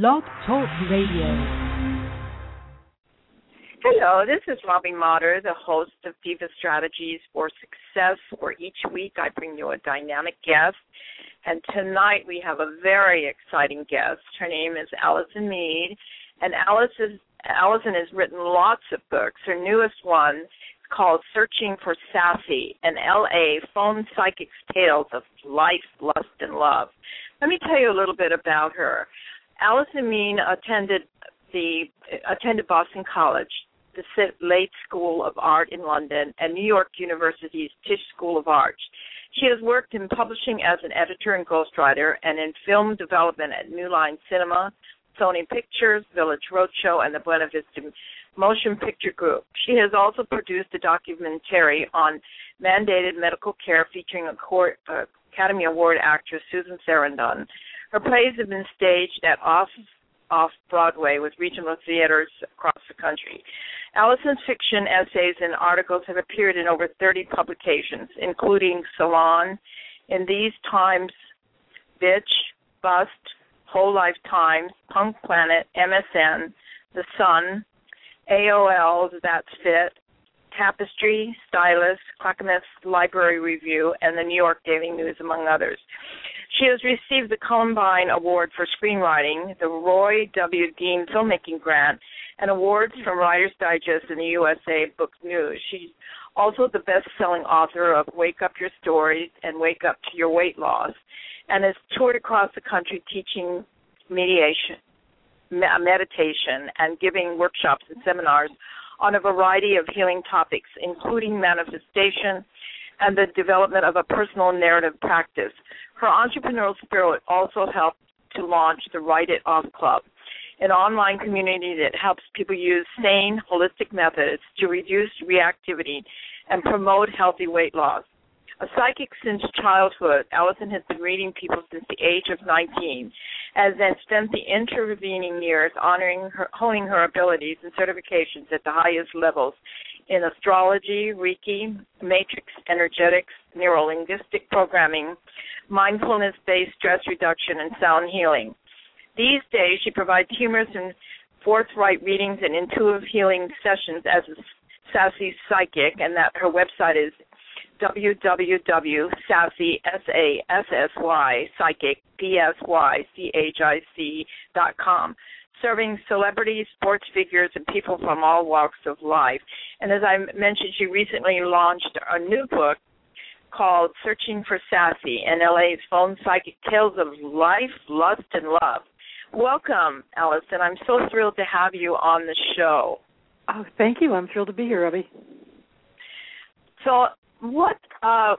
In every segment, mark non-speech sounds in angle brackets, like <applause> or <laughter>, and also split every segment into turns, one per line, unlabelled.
Blog Talk Radio.
Hello, this is Robbie Motter, the host of Diva Strategies for Success, where each week I bring you a dynamic guest. And tonight we have a very exciting guest. Her name is Alyson Mead, and Alice is, Alyson has written lots of books. Her newest one is called Searching for Sassy, an LA phone psychic's tales of life, lust, and love. Let me tell you a little bit about her. Alyson Mead attended the attended Boston College, the Slade School of Art in London, and New York University's Tisch School of Arts. She has worked in publishing as an editor and ghostwriter and in film development at New Line Cinema, Sony Pictures, Village Roadshow, and the Buena Vista Motion Picture Group. She has also produced a documentary on mandated medical care featuring uh, Academy Award actress Susan Sarandon. Her plays have been staged at off off Broadway with regional theaters across the country. Alyson's fiction, essays, and articles have appeared in over 30 publications, including Salon, In These Times, Bitch, Bust, Whole Life Times, Punk Planet, MSN, The Sun, AOL's That's Fit, Tapestry, Stylist, Clackamas Literary Review, and the New York Daily News, among others. She has received the Columbine Award for Screenwriting, the Roy W. Dean Filmmaking Grant, and awards from Writer's Digest and the USA Book News. She's also the best-selling author of Wake Up Your Stories and Wake Up to Your Weight Loss, and has toured across the country teaching mediation, meditation, and giving workshops and seminars on a variety of healing topics, including manifestation and the development of a personal narrative practice. Her entrepreneurial spirit also helped to launch the Write It Off Club, an online community that helps people use sane, holistic methods to reduce reactivity and promote healthy weight loss. A psychic since childhood, Alyson has been reading people since the age of 19, and then spent the intervening years honoring her, honing her abilities and certifications at the highest levels in astrology, Reiki, matrix energetics, neurolinguistic programming, mindfulness based stress reduction, and sound healing. These days, she provides humorous and forthright readings and intuitive healing sessions as a sassy psychic, and that her website is www.sassy, dot com, serving celebrities, sports figures, and people from all walks of life. And as I mentioned, she recently launched a new book called Searching for Sassy, NLA's phone psychic tales of life, lust, and love. Welcome, Alyson. I'm so thrilled to have you on the show.
Oh, thank you. I'm thrilled to be here, Robbie.
So, what uh,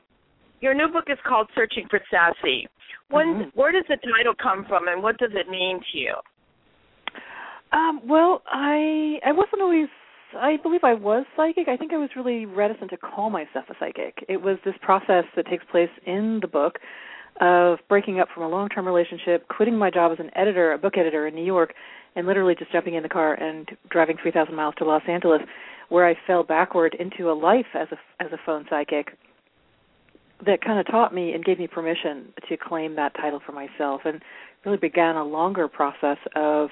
your new book is called Searching for Sassy. When
mm-hmm.
where does the title come from, and what does it mean to you?
Um, well, I I wasn't always. I believe I was psychic. I think I was really reticent to call myself a psychic. It was this process that takes place in the book of breaking up from a long-term relationship, quitting my job as an editor, a book editor in New York, and literally just jumping in the car and driving 3,000 miles to Los Angeles, where I fell backward into a life as a as a phone psychic that kind of taught me and gave me permission to claim that title for myself and really began a longer process of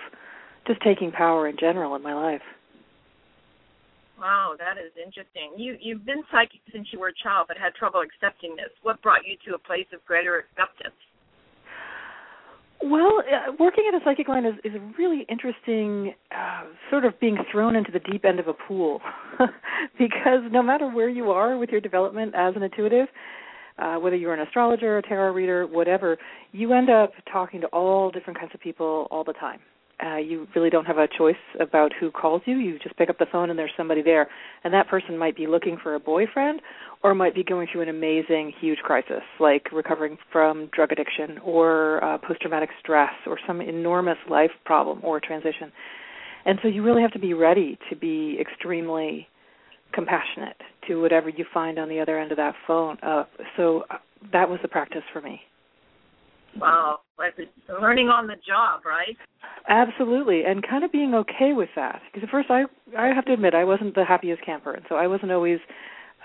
just taking power in general in my life.
Wow, that is interesting. You you've been psychic since you were a child but had trouble accepting this. What brought you to a place of greater acceptance?
Well, uh, working at a psychic line is, is really interesting, uh, sort of being thrown into the deep end of a pool. <laughs> because no matter where you are with your development as an intuitive, uh, whether you're an astrologer, a tarot reader, whatever, you end up talking to all different kinds of people all the time. Uh, you really don't have a choice about who calls you. You just pick up the phone and there's somebody there. And that person might be looking for a boyfriend or might be going through an amazing, huge crisis, like recovering from drug addiction or uh, post traumatic stress or some enormous life problem or transition. And so you really have to be ready to be extremely compassionate to whatever you find on the other end of that phone. Uh, so uh, that was the practice for me.
Wow, like learning on the job, right?
Absolutely, and kind of being okay with that. Because at first, I I have to admit, I wasn't the happiest camper, and so I wasn't always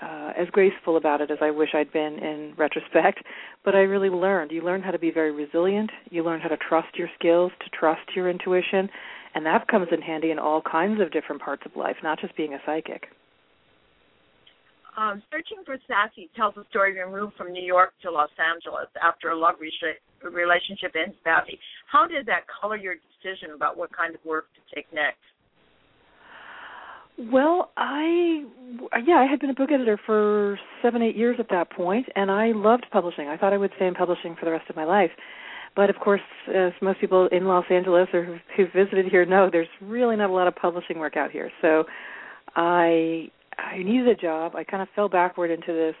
uh, as graceful about it as I wish I'd been in <laughs> retrospect, but I really learned. You learn how to be very resilient. You learn how to trust your skills, to trust your intuition, and that comes in handy in all kinds of different parts of life, not just being a psychic.
Um, Searching for Sassy tells the story of your move from New York to Los Angeles after a love relationship ends badly. How did that color your decision about what kind of work to take next?
Well, I yeah, I had been a book editor for seven, eight years at that point, and I loved publishing. I thought I would stay in publishing for the rest of my life. But of course, as most people in Los Angeles or who've visited here know, there's really not a lot of publishing work out here. So I I needed a job. I kind of fell backward into this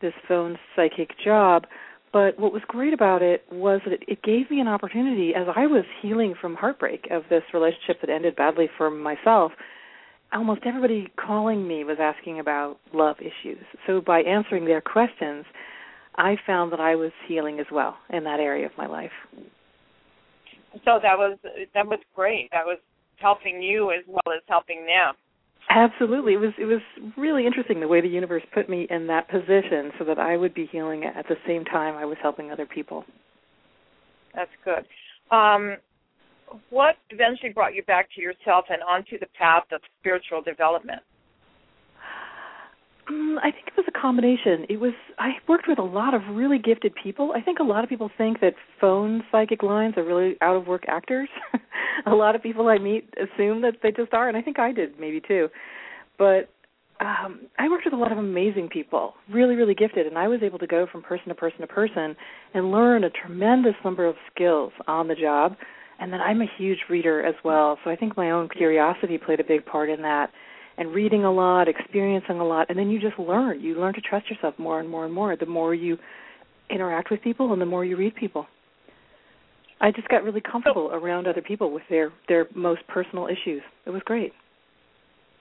this phone psychic job. But what was great about it was that it, gave me an opportunity as I was healing from heartbreak of this relationship that ended badly for myself almost everybody calling me was asking about love issues. So by answering their questions, I found that I was healing as well in that area of my life.
So that was that was great. That was helping you as well as helping them.
Absolutely. It was it was really interesting the way the universe put me in that position so that I would be healing at the same time I was helping other people.
That's good. Um, what eventually brought you back to yourself and onto the path of spiritual development?
Um, I think it was a combination. It was I worked with a lot of really gifted people. I think a lot of people think that phone psychic lines are really out of work actors. <laughs> <laughs> a lot of people I meet assume that they just are, and I think I did maybe too. But um, I worked with a lot of amazing people, really, really gifted, and I was able to go from person to person to person and learn a tremendous number of skills on the job and then I'm a huge reader as well, so I think my own curiosity played a big part in that. And reading a lot, experiencing a lot, and then you just learn. You learn to trust yourself more and more and more. The more you interact with people, and the more you read people. I just got really comfortable around other people with their their most personal issues. It was great.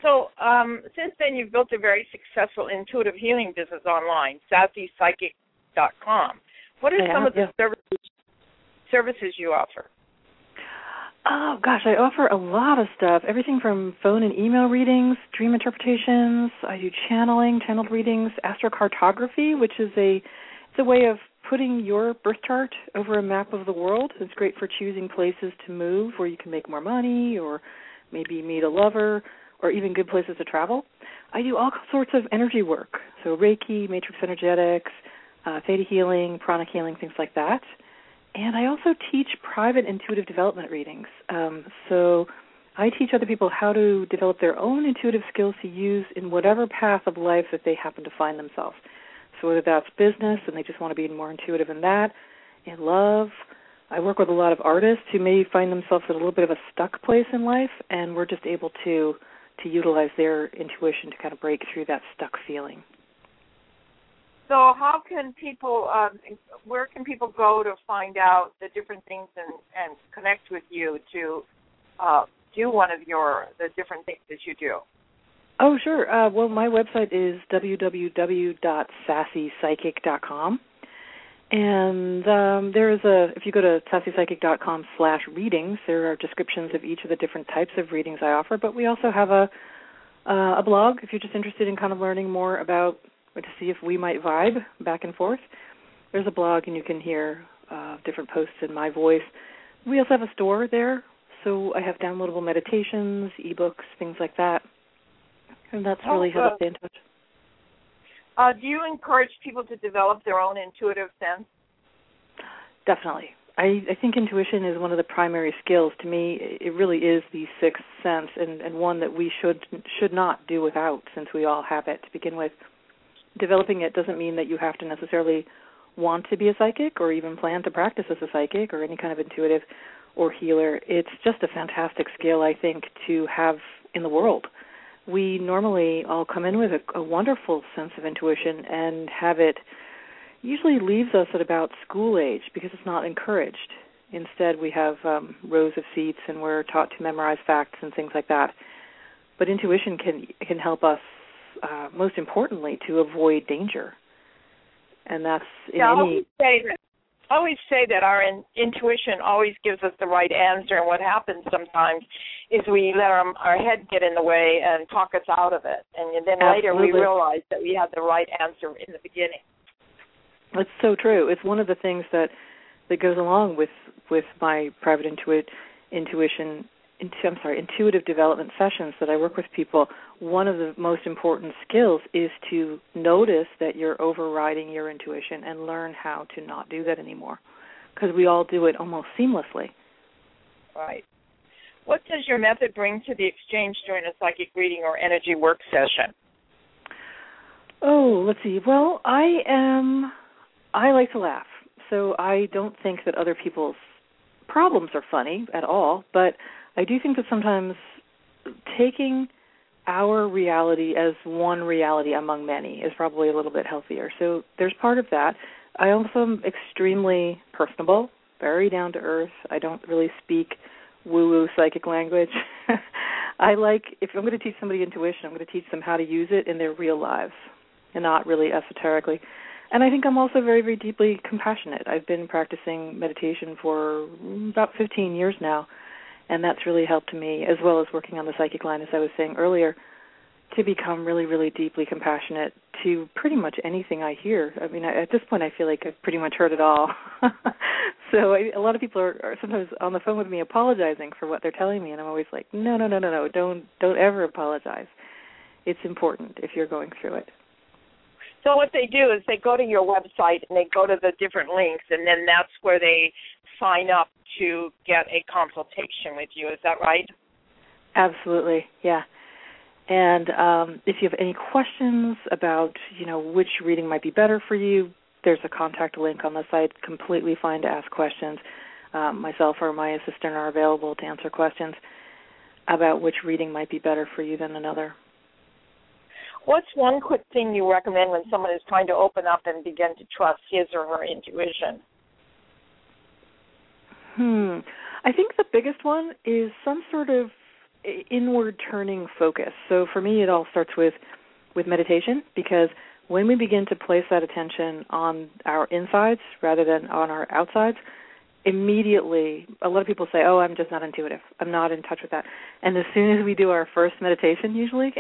So, um, since then, you've built a very successful intuitive healing business online, sassypsychic.com. What are yeah, some of the yeah. services services you offer?
Oh gosh, I offer a lot of stuff. Everything from phone and email readings, dream interpretations. I do channeling, channeled readings, astrocartography, which is a it's a way of putting your birth chart over a map of the world. It's great for choosing places to move where you can make more money or maybe meet a lover or even good places to travel. I do all sorts of energy work. So Reiki, matrix energetics, uh, theta healing, pranic healing, things like that. And I also teach private intuitive development readings. Um, so I teach other people how to develop their own intuitive skills to use in whatever path of life that they happen to find themselves. So whether that's business and they just want to be more intuitive in that, in love. I work with a lot of artists who may find themselves at a little bit of a stuck place in life, and we're just able to to utilize their intuition to kind of break through that stuck feeling.
So, how can people, um, where can people go to find out the different things and, and connect with you to uh, do one of your the different things that you do?
Oh, sure. Uh, well, my website is www.sassypsychic.com. And um, there is a, if you go to sassypsychic.com slash readings, there are descriptions of each of the different types of readings I offer. But we also have a, uh, a blog if you're just interested in kind of learning more about to see if we might vibe back and forth. There's a blog, and you can hear uh, different posts in my voice. We also have a store there, so I have downloadable meditations, ebooks, things like that, and that's oh, really how to stay in touch.
Uh, do you encourage people to develop their own intuitive sense?
Definitely. I, I think intuition is one of the primary skills. To me, it really is the sixth sense, and, and one that we should should not do without, since we all have it to begin with developing it doesn't mean that you have to necessarily want to be a psychic or even plan to practice as a psychic or any kind of intuitive or healer. It's just a fantastic skill, I think, to have in the world. We normally all come in with a, a wonderful sense of intuition and have it usually leaves us at about school age because it's not encouraged. Instead, we have um, rows of seats and we're taught to memorize facts and things like that. But intuition can can help us uh, most importantly, to avoid danger. And that's in
yeah,
any.
I say that always say that our in, intuition always gives us the right answer, and what happens sometimes is we let our, our head get in the way and talk us out of it, and then
Absolutely.
later we realize that we had the right answer in the beginning.
That's so true. It's one of the things that that goes along with with my private intuit intuition I'm sorry, intuitive development sessions that I work with people, one of the most important skills is to notice that you're overriding your intuition and learn how to not do that anymore. Because we all do it almost seamlessly.
Right. What does your method bring to the exchange during a psychic reading or energy work session?
Oh, let's see. Well, I am I like to laugh. So I don't think that other people's problems are funny at all, but I do think that sometimes taking our reality as one reality among many is probably a little bit healthier. So there's part of that. I also am extremely personable, very down to earth. I don't really speak woo woo psychic language. <laughs> I like if I'm going to teach somebody intuition, I'm going to teach them how to use it in their real lives and not really esoterically. And I think I'm also very, very deeply compassionate. I've been practicing meditation for about 15 years now and that's really helped me as well as working on the psychic line as I was saying earlier to become really really deeply compassionate to pretty much anything I hear. I mean, at this point I feel like I've pretty much heard it all. <laughs> so I, a lot of people are, are sometimes on the phone with me apologizing for what they're telling me and I'm always like, "No, no, no, no, no. Don't don't ever apologize. It's important if you're going through it."
So what they do is they go to your website and they go to the different links and then that's where they sign up to get a consultation with you. Is that right?
Absolutely, yeah. And um, if you have any questions about, you know, which reading might be better for you, there's a contact link on the site. Completely fine to ask questions. Um, myself or my assistant are available to answer questions about which reading might be better for you than another.
What's one quick thing you recommend when someone is trying to open up and begin to trust his or her intuition?
Hmm. I think the biggest one is some sort of inward turning focus. So for me it all starts with with meditation because when we begin to place that attention on our insides rather than on our outsides, immediately a lot of people say, "Oh, I'm just not intuitive. I'm not in touch with that." And as soon as we do our first meditation usually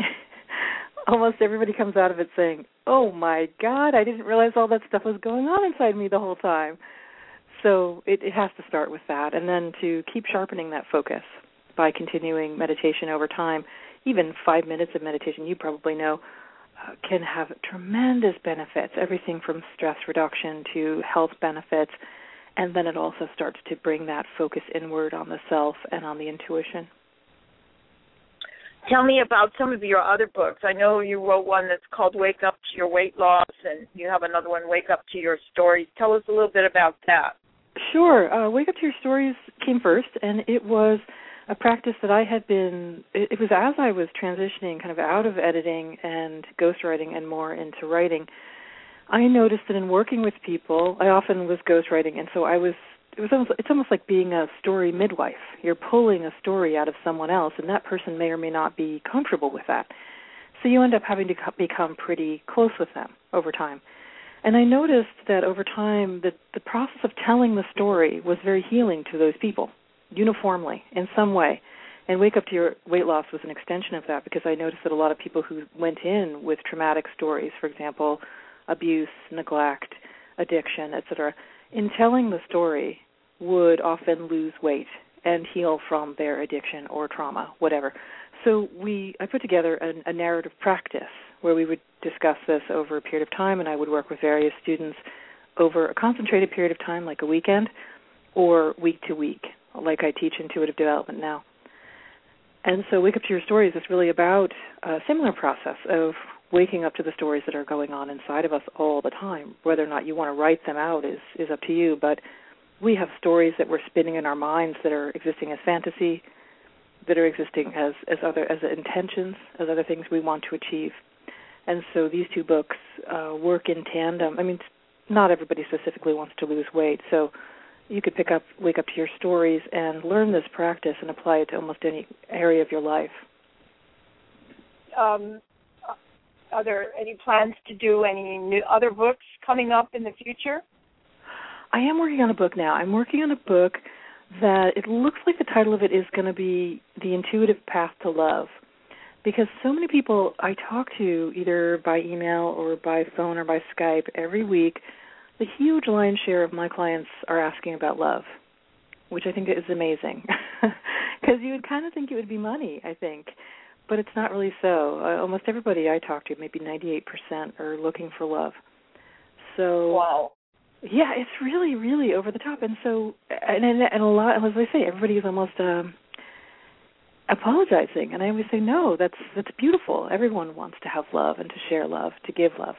<laughs> almost everybody comes out of it saying, "Oh my god, I didn't realize all that stuff was going on inside me the whole time." So it, it has to start with that, and then to keep sharpening that focus by continuing meditation over time. Even five minutes of meditation, you probably know, uh, can have tremendous benefits. Everything from stress reduction to health benefits, and then it also starts to bring that focus inward on the self and on the intuition.
Tell me about some of your other books. I know you wrote one that's called Wake Up to Your Weight Loss, and you have another one, Wake Up to Your Stories. Tell us a little bit about that.
Sure. Uh, Wake Up to Your Stories came first, and it was a practice that I had been, it, it was as I was transitioning kind of out of editing and ghostwriting and more into writing. I noticed that in working with people, I often was ghostwriting, and so I was it was almost it's almost like being a story midwife. You're pulling a story out of someone else, and that person may or may not be comfortable with that. So you end up having to become pretty close with them over time. And I noticed that over time that the process of telling the story was very healing to those people, uniformly, in some way. And Wake Up to Your Weight Loss was an extension of that because I noticed that a lot of people who went in with traumatic stories, for example, abuse, neglect, addiction, etc., in telling the story would often lose weight and heal from their addiction or trauma, whatever. So we I put together a, a narrative practice where we would discuss this over a period of time, and I would work with various students over a concentrated period of time, like a weekend, or week to week, like I teach intuitive development now. And so, Wake Up to Your Stories is really about a similar process of waking up to the stories that are going on inside of us all the time. Whether or not you want to write them out is is up to you, but we have stories that we're spinning in our minds that are existing as fantasy, that are existing as as other as intentions, as other things we want to achieve and so these two books uh, work in tandem. I mean, not everybody specifically wants to lose weight, so you could pick up, wake up to your stories, and learn this practice and apply it to almost any area of your life.
Um, are there any plans to do any new other books coming up in the future?
I am working on a book now. I'm working on a book that it looks like the title of it is going to be The Intuitive Path to Love. Because so many people I talk to, either by email or by phone or by Skype, every week, the huge lion's share of my clients are asking about love, which I think is amazing. <laughs> Because you would kind of think it would be money, I think but it's not really so. Uh, almost everybody I talk to, maybe 98%, are looking for love. So
wow.
Yeah, it's really, really over the top, and so and and, and a lot. As I say, everybody is almost um, apologizing, and I always say, no, that's that's beautiful. Everyone wants to have love and to share love, to give love.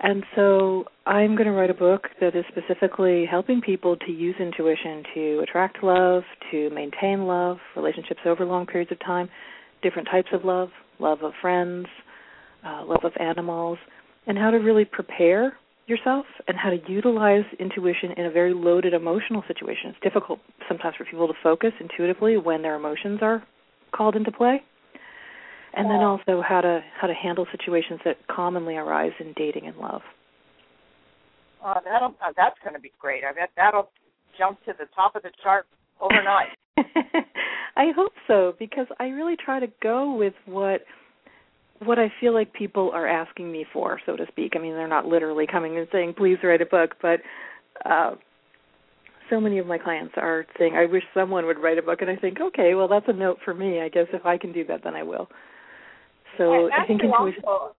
And so I'm going to write a book that is specifically helping people to use intuition to attract love, to maintain love, relationships over long periods of time, different types of love, love of friends, uh, love of animals, and how to really prepare yourself and how to utilize intuition in a very loaded emotional situation. It's difficult sometimes for people to focus intuitively when their emotions are called into play. And then also how to how to handle situations that commonly arise in dating and love.
Uh, that'll uh, that's going to be great. I bet that'll jump to the top of the chart overnight. <laughs>
I hope so because I really try to go with what what I feel like people are asking me for, so to speak. I mean, they're not literally coming and saying, "Please write a book," but uh so many of my clients are saying, "I wish someone would write a book," and I think, "Okay, well, that's a note for me. I guess if I can do that, then I will." So I think intuition.
Also,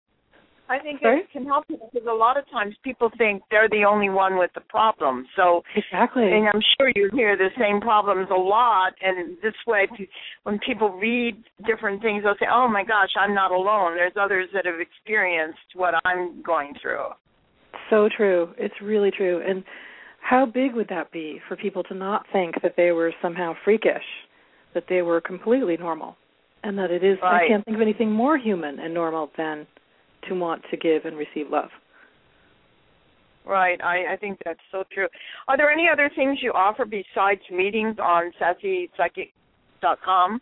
I think
Sorry?
it can help because a lot of times people think they're the only one with the problem. So
exactly,
and I'm sure you hear the same problems a lot. And this way, when people read different things, they'll say, "Oh my gosh, I'm not alone. There's others that have experienced what I'm going through."
So true. It's really true. And how big would that be for people to not think that they were somehow freakish, that they were completely normal, and that it is?
Right.
I can't think of anything more human and normal than to want to give and receive love.
Right. I, I think that's so true. Are there any other things you offer besides meetings on sassypsychic.com?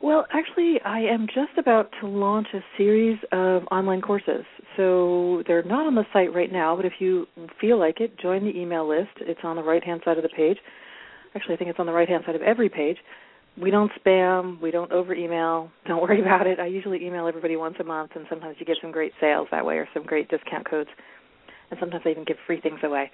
Well, actually, I am just about to launch a series of online courses. So they're not on the site right now, but if you feel like it, join the email list. It's on the right hand side of the page. Actually, I think it's on the right hand side of every page we don't spam, we don't over email. Don't worry <laughs> about it. I usually email everybody once a month and sometimes you get some great sales that way or some great discount codes. And sometimes I even give free things away.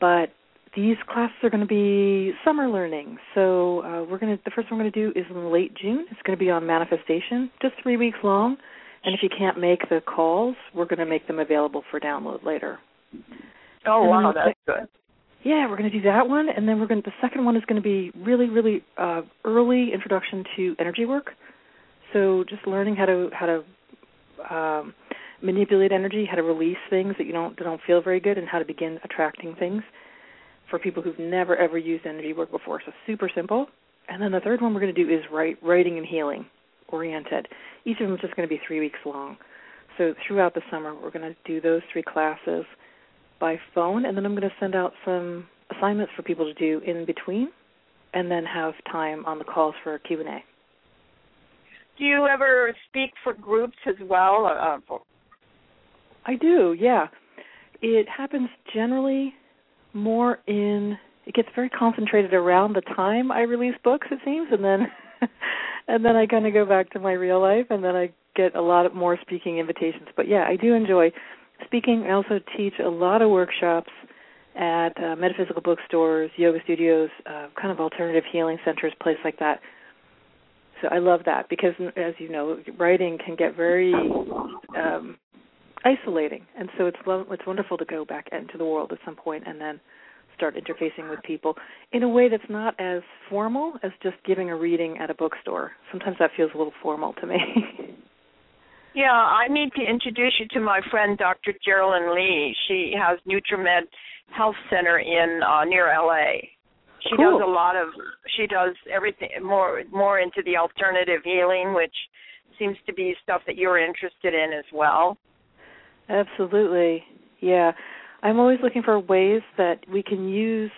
But these classes are going to be summer learning. So uh, we're going to the first one we're going to do is in late June. It's going to be on manifestation, just 3 weeks long. And if you can't make the calls, we're going to make them available for download later.
Oh wow, that's good
yeah, we're going to do that one, and then we're going. To, the second one is going to be really, really uh, early introduction to energy work. So just learning how to how to um, manipulate energy, how to release things that you don't that don't feel very good, and how to begin attracting things for people who've never ever used energy work before. So super simple. And then the third one we're going to do is write, writing and healing oriented. Each of them is just going to be three weeks long. So throughout the summer, we're going to do those three classes by phone, and then I'm going to send out some assignments for people to do in between, and then have time on the calls for a Q&A.
Do you ever speak for groups as well? Uh, for...
I do, yeah. It happens generally more in it gets very concentrated around the time I release books it seems and then <laughs> and then I kind of go back to my real life and then I get a lot of more speaking invitations but yeah I do enjoy speaking, I also teach a lot of workshops at uh, metaphysical bookstores, yoga studios, uh, kind of alternative healing centers, places like that. So I love that because, as you know, writing can get very um, isolating, and so it's lo- it's wonderful to go back into the world at some point and then start interfacing with people in a way that's not as formal as just giving a reading at a bookstore. Sometimes that feels a little formal to me. <laughs>
Yeah, I need to introduce you to my friend Dr. Geraldine Lee. She has NutriMed Health Center in uh, near LA. She
cool.
does a lot of she does everything more more into the alternative healing, which seems to be stuff that you're interested in as well.
Absolutely. Yeah. I'm always looking for ways that we can use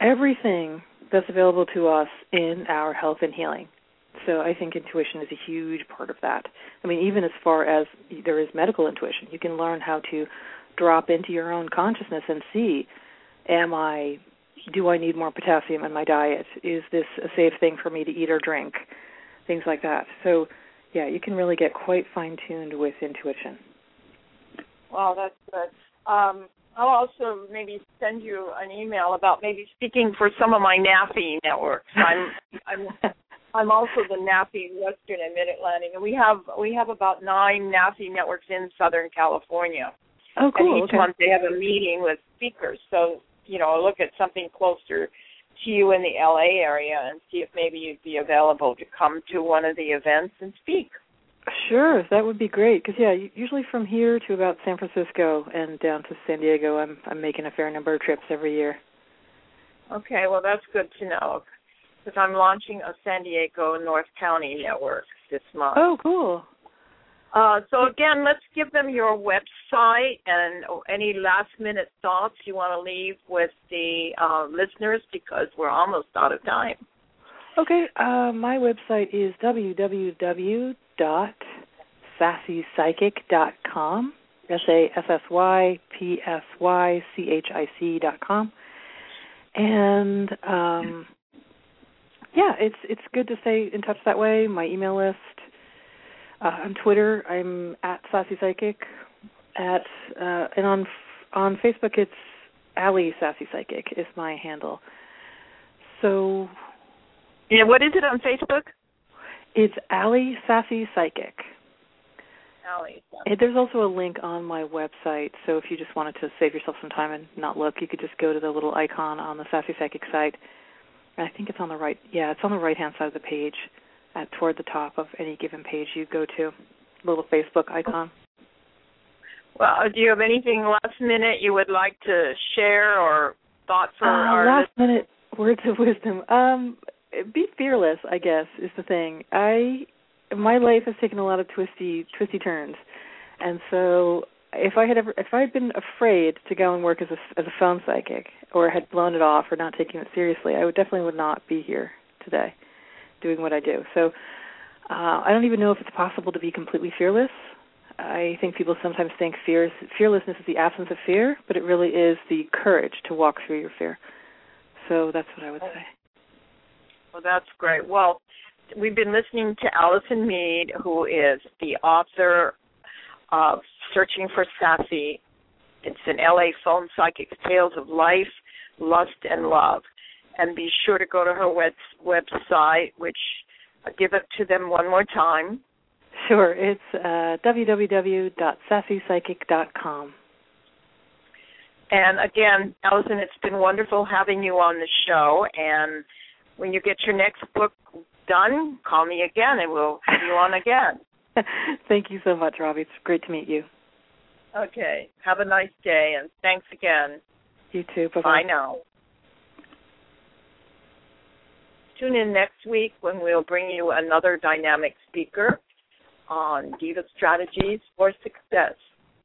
everything that's available to us in our health and healing. So I think intuition is a huge part of that. I mean, even as far as there is medical intuition, you can learn how to drop into your own consciousness and see am I do I need more potassium in my diet? Is this a safe thing for me to eat or drink? Things like that. So, yeah, you can really get quite fine tuned with intuition.
Wow, that's good. Um, I'll also maybe send you an email about maybe speaking for some of my NAFE networks. I'm I'm <laughs> I'm also the NAFE Western and Mid Atlantic, and we have we have about nine NAFE networks in Southern California.
Oh, cool.
And each
okay.
month they have a meeting with speakers. So you know, look at something closer to you in the LA area and see if maybe you'd be available to come to one of the events and speak.
Sure, that would be great. Because yeah, usually from here to about San Francisco and down to San Diego, I'm I'm making a fair number of trips every year.
Okay, well that's good to know because I'm launching a San Diego North County network this month.
Oh, cool.
Uh, so again, let's give them your website and any last minute thoughts you want to leave with the uh, listeners because we're almost out of time.
Okay, uh, my website is C dot com. S a s s y p s y c h i c dot com and um, yeah, it's it's good to stay in touch that way. My email list uh, on Twitter, I'm at Sassy Psychic. At uh, and on on Facebook, it's Ali Sassy Psychic is my handle. So,
yeah, what is it on Facebook?
It's Ali Sassy Psychic.
Ali.
There's also a link on my website, so if you just wanted to save yourself some time and not look, you could just go to the little icon on the Sassy Psychic site. I think it's on the right. Yeah, it's on the right hand side of the page at toward the top of any given page you go to, little Facebook icon.
Well, do you have anything last minute you would like to share or thoughts for
uh,
our
last minute words of wisdom? Um, be fearless, I guess, is the thing. I my life has taken a lot of twisty twisty turns, and so if I had ever if I had been afraid to go and work as a as a phone psychic or had blown it off or not taking it seriously, I would definitely would not be here today doing what I do. So uh, I don't even know if it's possible to be completely fearless. I think people sometimes think fear fearlessness is the absence of fear, but it really is the courage to walk through your fear. So that's what I would say.
Well, that's great. Well, we've been listening to Alyson Mead, who is the author of Searching for Sassy. It's an LA Phone Psychic Tales of Life, Lust, and Love and be sure to go to her web, website, which I'll give it to them one more time.
Sure, it's uh, www.sassypsychic.com.
And again, Alyson, it's been wonderful having you on the show. And when you get your next book done, call me again, and we'll have you on again. <laughs>
Thank you so much, Robbie. It's great to meet you.
Okay. Have a nice day, and thanks again.
You too. Bye
bye now. Tune in next week when we'll bring you another dynamic speaker on Diva Strategies for Success.